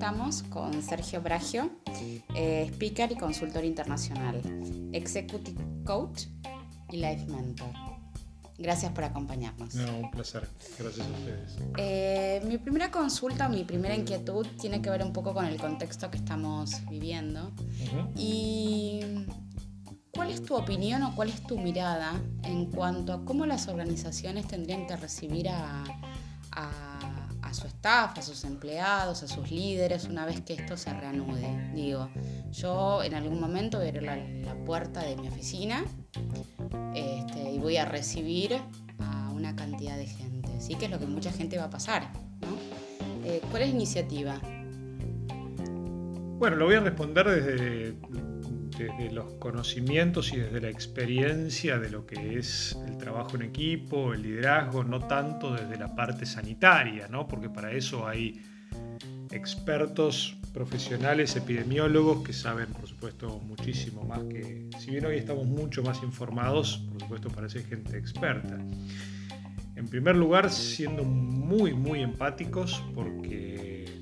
estamos con Sergio Bragio, eh, speaker y consultor internacional, executive coach y life mentor. Gracias por acompañarnos. No, un placer. Gracias a ustedes. Eh, mi primera consulta, mi primera inquietud tiene que ver un poco con el contexto que estamos viviendo. Y ¿cuál es tu opinión o cuál es tu mirada en cuanto a cómo las organizaciones tendrían que recibir a staff, a sus empleados, a sus líderes, una vez que esto se reanude. Digo, yo en algún momento voy a abrir la, puerta de mi oficina este, y voy a recibir a una cantidad de gente. Sí que es lo que mucha gente va a pasar. Eh, ¿Cuál es la iniciativa? Bueno, lo voy a responder desde desde los conocimientos y desde la experiencia de lo que es el trabajo en equipo, el liderazgo, no tanto desde la parte sanitaria, ¿no? porque para eso hay expertos profesionales, epidemiólogos que saben, por supuesto, muchísimo más que, si bien hoy estamos mucho más informados, por supuesto, parece gente experta. En primer lugar, siendo muy, muy empáticos, porque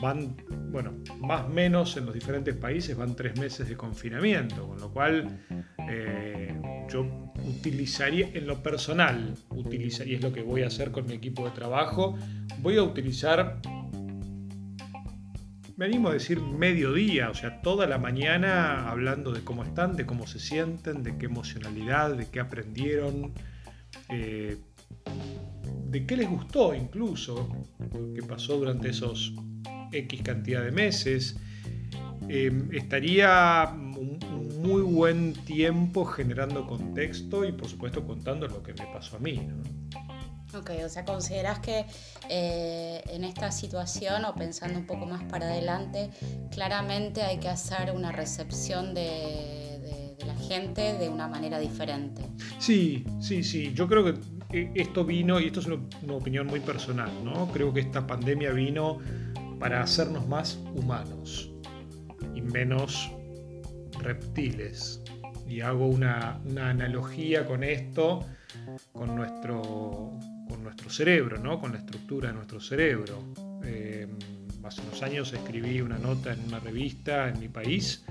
van bueno, más o menos en los diferentes países van tres meses de confinamiento, con lo cual eh, yo utilizaría en lo personal, utilizaría, y es lo que voy a hacer con mi equipo de trabajo, voy a utilizar, me animo a decir mediodía, o sea, toda la mañana hablando de cómo están, de cómo se sienten, de qué emocionalidad, de qué aprendieron. Eh, de qué les gustó incluso, qué pasó durante esos X cantidad de meses. Em, estaría un, muy buen tiempo generando contexto y por supuesto contando lo que me pasó a mí. Ok, o sea, consideras que eh, en esta situación o pensando un poco más para adelante, claramente hay que hacer una recepción de, la gente de una manera diferente. Sí, sí, sí. Yo creo que eh, esto vino, y esto es una opinión muy personal, ¿no? Creo que esta pandemia vino para hacernos más humanos y menos reptiles. Y hago una, analogía con esto, con nuestro, con nuestro cerebro, ¿no? con la estructura de nuestro cerebro. Eh, hace unos años escribí una nota en una revista en mi país,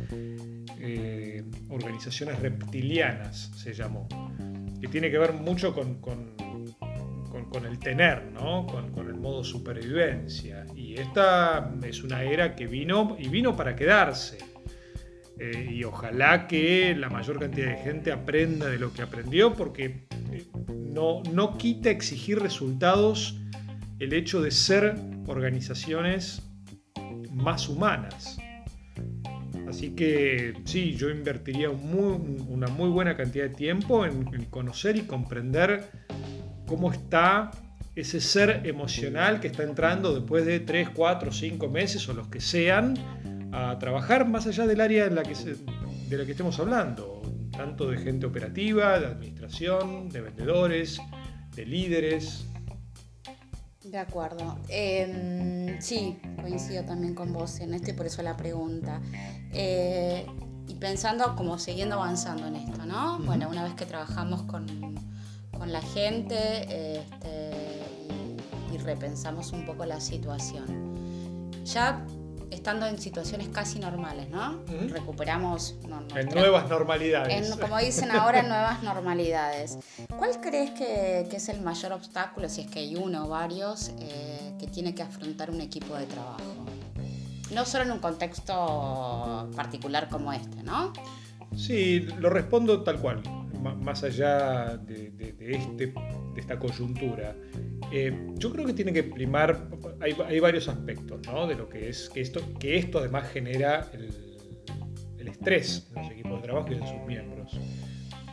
eh, Organizaciones Reptilianas se llamó, que tiene que ver mucho con, el tener, ¿no? Con, el modo supervivencia. Y esta es una era que vino y vino para quedarse. Eh, y ojalá que la mayor cantidad de gente aprenda de lo que aprendió, porque eh, no, no quita exigir resultados el hecho de ser organizaciones más humanas. Así que sí, yo invertiría una muy buena cantidad de tiempo en conocer y comprender cómo está ese ser emocional que está entrando después de 3, 4, 5 meses o los que sean a trabajar más allá del área en la que de la que estemos hablando, tanto de gente operativa, de administración, de vendedores, de líderes. De acuerdo. Em, sí, coincido también con vos en esto y por eso la pregunta. Eh, y pensando como siguiendo avanzando en esto, ¿no? Bueno, una vez que trabajamos con con la gente este, y, repensamos un poco la situación. Ya estando en situaciones casi normales, ¿no? Recuperamos... en nuevas normalidades. como dicen ahora, en nuevas normalidades. ¿Cuál crees que, es el mayor obstáculo, si es que hay uno o varios, eh, que tiene que afrontar un equipo de trabajo? No solo en un contexto particular como este, ¿no? Sí, lo respondo tal cual más allá de, este, de esta coyuntura, eh, yo creo que tiene que primar, hay, varios aspectos ¿no? de lo que es que esto, que esto además genera el, estrés en los equipos de trabajo y en sus miembros.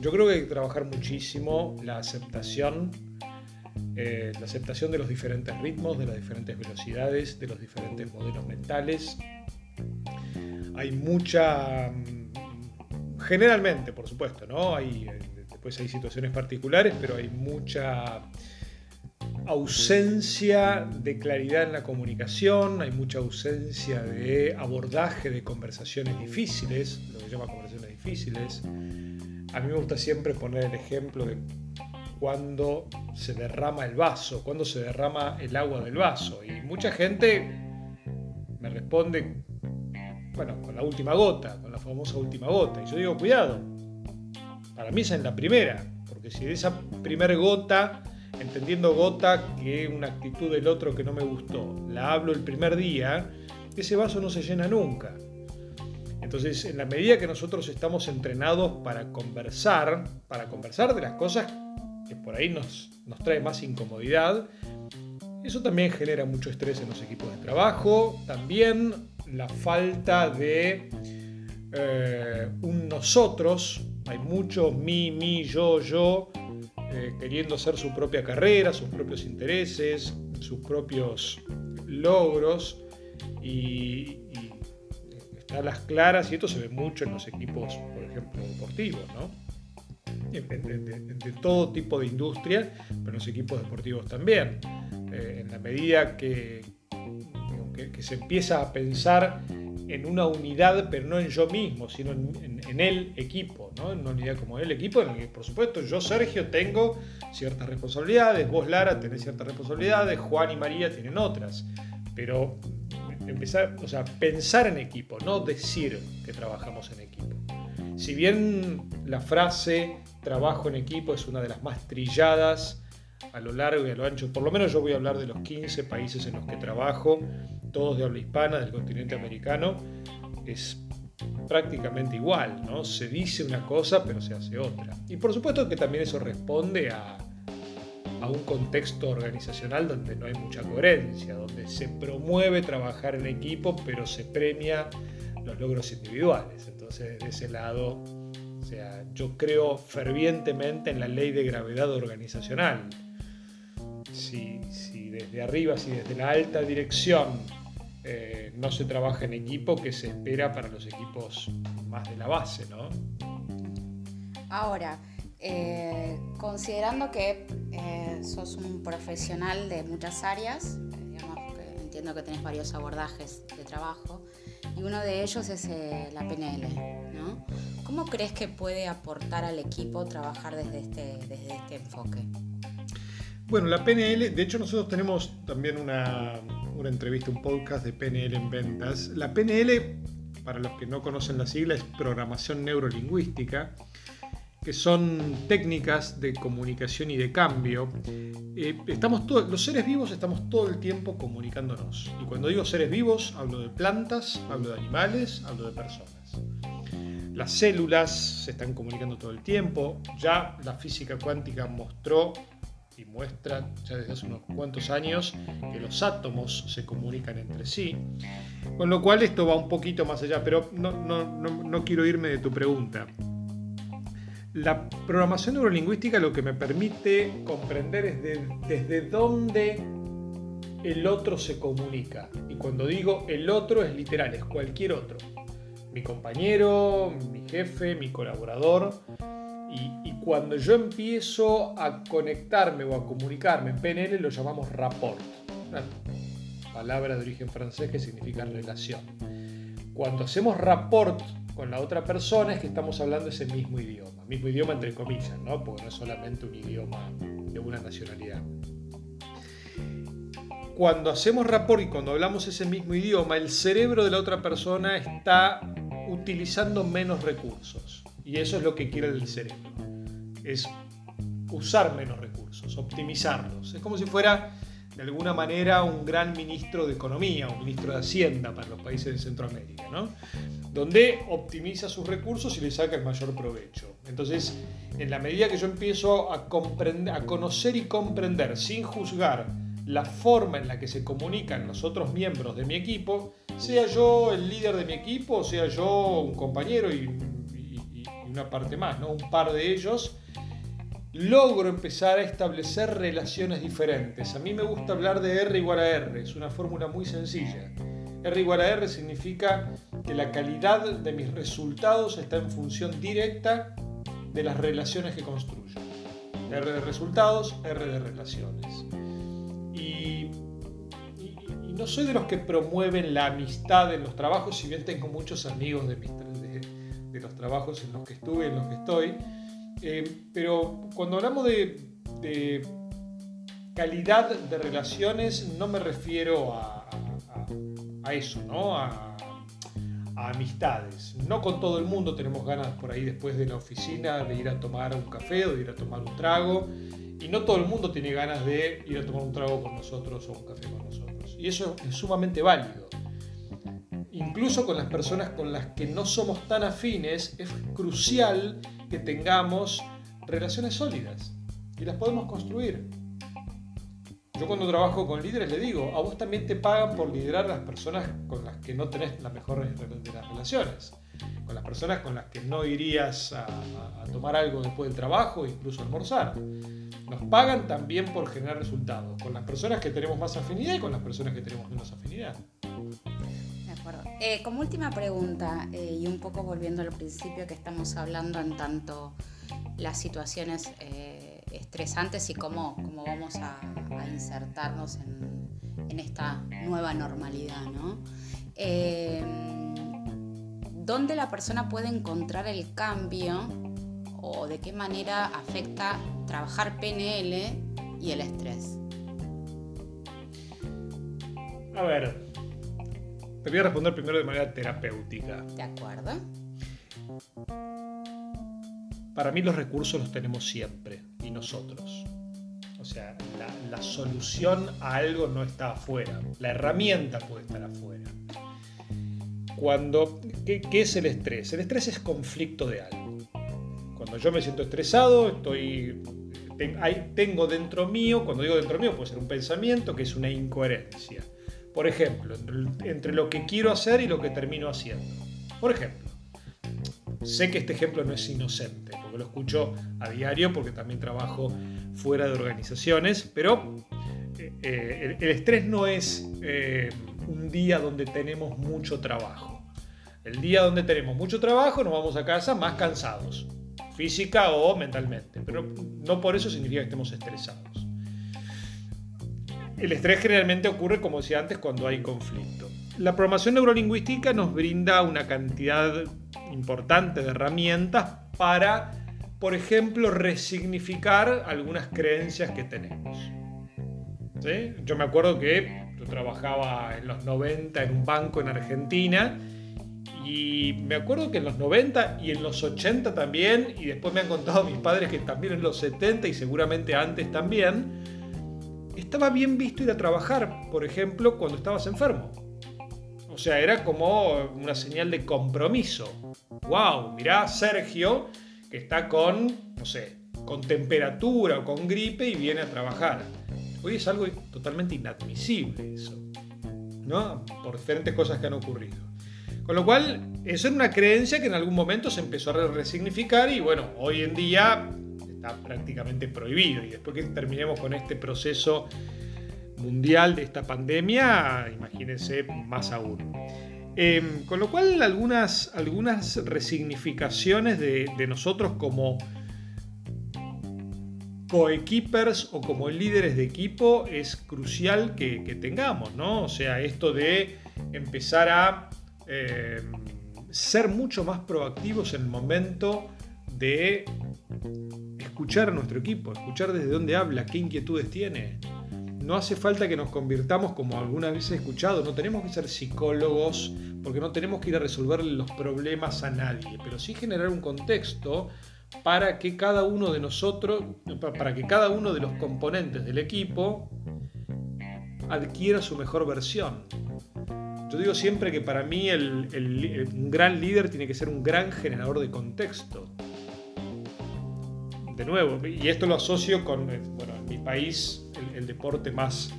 Yo creo que hay que trabajar muchísimo la aceptación, eh, la aceptación de los diferentes ritmos, de las diferentes velocidades, de los diferentes modelos mentales. Hay mucha Generalmente, por supuesto, ¿no? Eh, después hay situaciones particulares, pero hay mucha ausencia de claridad en la comunicación, hay mucha ausencia de abordaje de conversaciones difíciles, lo que llama conversaciones difíciles. A mí me gusta siempre poner el ejemplo de cuando se derrama el vaso, cuando se derrama el agua del vaso. Y mucha gente responde, bueno, con la última gota, con la famosa última gota. Y yo digo, cuidado, para mí esa es la primera, porque si de esa primera gota, entendiendo gota que una actitud del otro que no me gustó, la hablo el primer día, ese vaso no se llena nunca. Entonces, en la medida que nosotros estamos entrenados para conversar, para conversar de las cosas que por ahí nos, nos trae más incomodidad, eso también genera mucho estrés en los equipos de trabajo, también la falta de eh, un nosotros, hay mucho mi, mi, yo, yo, eh, queriendo hacer su propia carrera, sus propios intereses, sus propios logros y, y a las claras, y esto se ve mucho en los equipos, por ejemplo, deportivos, ¿no? De, todo tipo de industria, pero en los equipos deportivos también. Eh, en la medida que, que, se empieza a pensar en una unidad, pero no en yo mismo, sino en, el equipo, ¿no? en una unidad como el equipo, en el que por supuesto yo, Sergio, tengo ciertas responsabilidades, vos, Lara, tenés ciertas responsabilidades, Juan y María tienen otras, pero empezar, o sea, pensar en equipo, no decir que trabajamos en equipo. Si bien la frase trabajo en equipo es una de las más trilladas a lo largo y a lo ancho, por lo menos yo voy a hablar de los 15 países en los que trabajo, todos de habla hispana, del continente americano, es prácticamente igual, ¿no? Se dice una cosa pero se hace otra. Y por supuesto que también eso responde a, a un contexto organizacional donde no hay mucha coherencia, donde se promueve trabajar en equipo, pero se premia los logros individuales. Entonces, de ese lado, o sea, yo creo fervientemente en la ley de gravedad organizacional. Desde arriba, si desde la alta dirección eh, no se trabaja en equipo, ¿qué se espera para los equipos más de la base, no? Ahora, eh, considerando que eh, sos un profesional de muchas áreas, entiendo que tenés varios abordajes de trabajo, y uno de ellos es la PNL. ¿no? ¿Cómo crees que puede aportar al equipo trabajar desde este, desde este enfoque? Bueno, la PNL, de hecho nosotros tenemos también una, una entrevista, un podcast de PNL en ventas. La PNL, para los que no conocen la sigla, es programación neurolingüística que son técnicas de comunicación y de cambio. Eh, estamos los seres vivos estamos todo el tiempo comunicándonos. Y cuando digo seres vivos, hablo de plantas, hablo de animales, hablo de personas. Las células se están comunicando todo el tiempo. Ya la física cuántica mostró y muestra ya desde hace unos cuantos años que los átomos se comunican entre sí. Con lo cual esto va un poquito más allá, pero no, no, no quiero irme de tu pregunta. La programación neurolingüística lo que me permite comprender es desde dónde el otro se comunica. Y cuando digo el otro es literal, es cualquier otro. Mi compañero, mi jefe, mi colaborador. Y, cuando yo empiezo a conectarme o a comunicarme en PNL lo llamamos rapport. Una palabra de origen francés que significa relación. Cuando hacemos rapport con la otra persona es que estamos hablando ese mismo idioma. Mismo idioma entre comillas, ¿no? Porque no es solamente un idioma de una nacionalidad. Cuando hacemos rapport y cuando hablamos ese mismo idioma, el cerebro de la otra persona está utilizando menos recursos. Y eso es lo que quiere el cerebro. Es usar menos recursos, optimizarlos. Es como si fuera de alguna manera un gran ministro de Economía, un ministro de Hacienda para los países de Centroamérica, ¿no? donde optimiza sus recursos y le saca el mayor provecho. Entonces, en la medida que yo empiezo a, a conocer y comprender sin juzgar la forma en la que se comunican los otros miembros de mi equipo, sea yo el líder de mi equipo, sea yo un compañero y, una parte más, ¿no? un par de ellos, logro empezar a establecer relaciones diferentes. A mí me gusta hablar de R igual a R, es una fórmula muy sencilla. R igual a R significa que la calidad de mis resultados está en función directa de las relaciones que construyo. R de resultados, R de relaciones. Y, no soy de los que promueven la amistad en los trabajos, si bien tengo muchos amigos de, de, los trabajos en los que estuve, en los que estoy. Eh, pero cuando hablamos de, de calidad de relaciones, no me refiero a a eso, ¿no? A, a amistades. No con todo el mundo tenemos ganas por ahí después de la oficina de ir a tomar un café o de ir a tomar un trago. Y no todo el mundo tiene ganas de ir a tomar un trago con nosotros o un café con nosotros. Y eso es sumamente válido. Incluso con las personas con las que no somos tan afines, es crucial que tengamos relaciones sólidas y las podemos construir. Yo cuando trabajo con líderes le digo, a vos también te pagan por liderar a las personas con las que no tenés la mejor de las relaciones, con las personas con las que no irías a, tomar algo después del trabajo, incluso almorzar. Nos pagan también por generar resultados, con las personas que tenemos más afinidad y con las personas que tenemos menos afinidad. Eh, como última pregunta, eh, y un poco volviendo al principio que estamos hablando en tanto las situaciones... Eh, estresantes y cómo, cómo vamos a, insertarnos en, en, esta nueva normalidad, ¿no? ¿Dónde la persona puede encontrar el cambio o de qué manera afecta trabajar PNL y el estrés? A ver, te voy a responder primero de manera terapéutica. De acuerdo. Para mí los recursos los tenemos siempre y nosotros. O sea, la, solución a algo no está afuera, la herramienta puede estar afuera. Cuando, ¿qué, es el estrés? El estrés es conflicto de algo. Cuando yo me siento estresado, estoy, tengo dentro mío, cuando digo dentro mío puede ser un pensamiento que es una incoherencia. Por ejemplo, entre lo que quiero hacer y lo que termino haciendo. Por ejemplo, Sé que este ejemplo no es inocente, porque lo escucho a diario, porque también trabajo fuera de organizaciones, pero eh, eh, el, estrés no es eh, un día donde tenemos mucho trabajo. El día donde tenemos mucho trabajo nos vamos a casa más cansados, física o mentalmente, pero no por eso significa que estemos estresados. El estrés generalmente ocurre, como decía antes, cuando hay conflicto. La programación neurolingüística nos brinda una cantidad importante de herramientas para, por ejemplo, resignificar algunas creencias que tenemos. Yo me acuerdo que yo trabajaba en los 90 en un banco en Argentina y me acuerdo que en los 90 y en los 80 también, y después me han contado mis padres que también en los 70 y seguramente antes también, estaba bien visto ir a trabajar, por ejemplo, cuando estabas enfermo. O sea, era como una señal de compromiso. ¡Wow! Mirá Sergio que está con, no sé, con temperatura o con gripe y viene a trabajar. Hoy es algo totalmente inadmisible eso, ¿no? Por diferentes cosas que han ocurrido. Con lo cual, eso era una creencia que en algún momento se empezó a resignificar y bueno, hoy en día está prácticamente prohibido. Y después que terminemos con este proceso mundial de esta pandemia, imagínense más aún. Em, con lo cual algunas, algunas resignificaciones de, nosotros como coequippers o como líderes de equipo es crucial que, tengamos, ¿no? O sea, esto de empezar a em, ser mucho más proactivos en el momento de escuchar a nuestro equipo, escuchar desde dónde habla, qué inquietudes tiene, no hace falta que nos convirtamos, como algunas veces he escuchado, no tenemos que ser psicólogos porque no tenemos que ir a resolver los problemas a nadie, pero sí generar un contexto para que cada uno de nosotros, para que cada uno de los componentes del equipo adquiera su mejor versión. Yo digo siempre que para mí un gran líder tiene que ser un gran generador de contexto. De nuevo, y esto lo asocio con, eh, bueno, en mi país el, deporte más,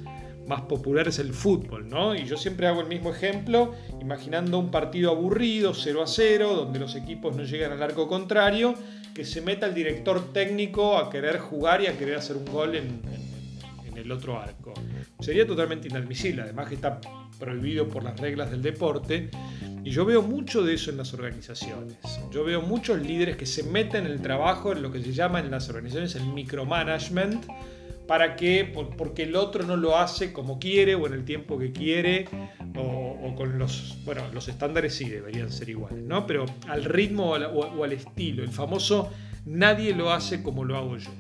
más popular es el fútbol, ¿no? Y yo siempre hago el mismo ejemplo, imaginando un partido aburrido, 0 a 0, donde los equipos no llegan al arco contrario, que se meta el director técnico a querer jugar y a querer hacer un gol en, en el otro arco. Sería totalmente inadmisible, además que está prohibido por las reglas del deporte. Y yo veo mucho de eso en las organizaciones. Yo veo muchos líderes que se meten en el trabajo, en lo que se llama en las organizaciones el micromanagement, para que, porque el otro no lo hace como quiere o en el tiempo que quiere o, con los, bueno, los estándares sí deberían ser iguales, ¿no? Pero al ritmo o al, estilo, el famoso nadie lo hace como lo hago yo.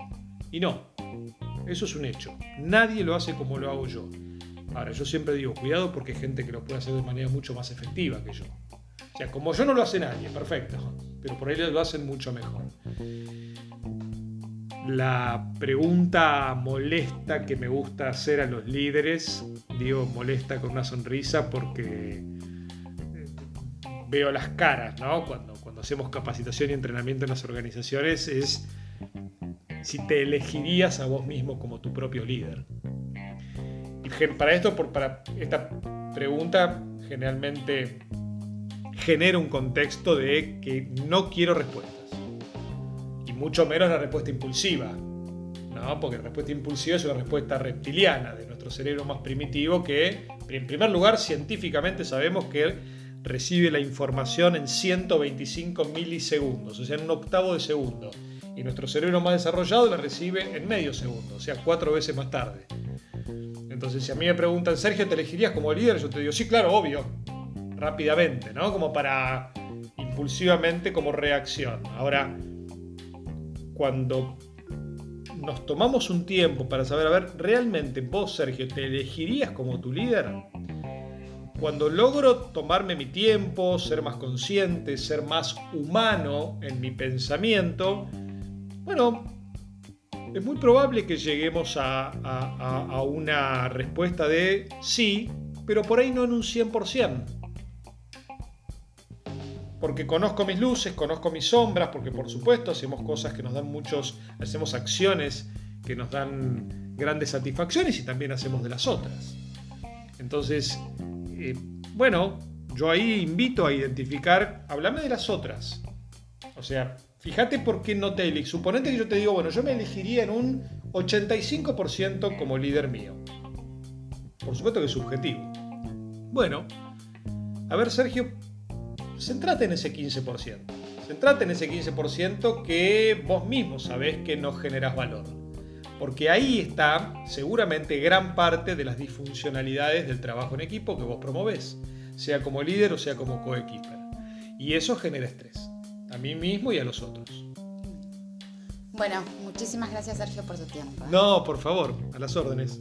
Y no, eso es un hecho, nadie lo hace como lo hago yo. Ahora, yo siempre digo, cuidado porque hay gente que lo puede hacer de manera mucho más efectiva que yo. O sea, como yo no lo hace nadie, perfecto, pero por ahí lo hacen mucho mejor. La pregunta molesta que me gusta hacer a los líderes, digo molesta con una sonrisa porque eh, veo las caras, ¿no? Cuando, cuando hacemos capacitación y entrenamiento en las organizaciones, es si te elegirías a vos mismo como tu propio líder. Para esto, para esta pregunta, generalmente genera un contexto de que no quiero respuestas. Y mucho menos la respuesta impulsiva. ¿no? Porque la respuesta impulsiva es una respuesta reptiliana de nuestro cerebro más primitivo que, en primer lugar, científicamente sabemos que recibe la información en 125 milisegundos, o sea, en un octavo de segundo y nuestro cerebro más desarrollado la recibe en medio segundo, o sea, cuatro veces más tarde. Entonces, si a mí me preguntan, Sergio, ¿te elegirías como líder? Yo te digo, sí, claro, obvio, rápidamente, ¿no? Como para impulsivamente, como reacción. Ahora, cuando nos tomamos un tiempo para saber, a ver, realmente vos, Sergio, ¿te elegirías como tu líder? Cuando logro tomarme mi tiempo, ser más consciente, ser más humano en mi pensamiento, bueno, es muy probable que lleguemos a, una respuesta de sí, pero por ahí no en un 100%. Porque conozco mis luces, conozco mis sombras, porque por supuesto hacemos cosas que nos dan muchos, hacemos acciones que nos dan grandes satisfacciones y también hacemos de las otras. Entonces, eh, bueno, yo ahí invito a identificar, háblame de las otras. O sea, Fíjate por qué no te eliges. Suponete que yo te digo, bueno, yo me elegiría en un 85% como líder mío. Por supuesto que es subjetivo. Bueno, a ver, Sergio, centrate en ese 15%. Centrate en ese 15% que vos mismo sabés que no generas valor. Porque ahí está seguramente gran parte de las disfuncionalidades del trabajo en equipo que vos promovés, sea como líder o sea como coequiper. Y eso genera estrés mí mismo y a los otros. Bueno, muchísimas gracias Sergio por tu tiempo. No, por favor, a las órdenes.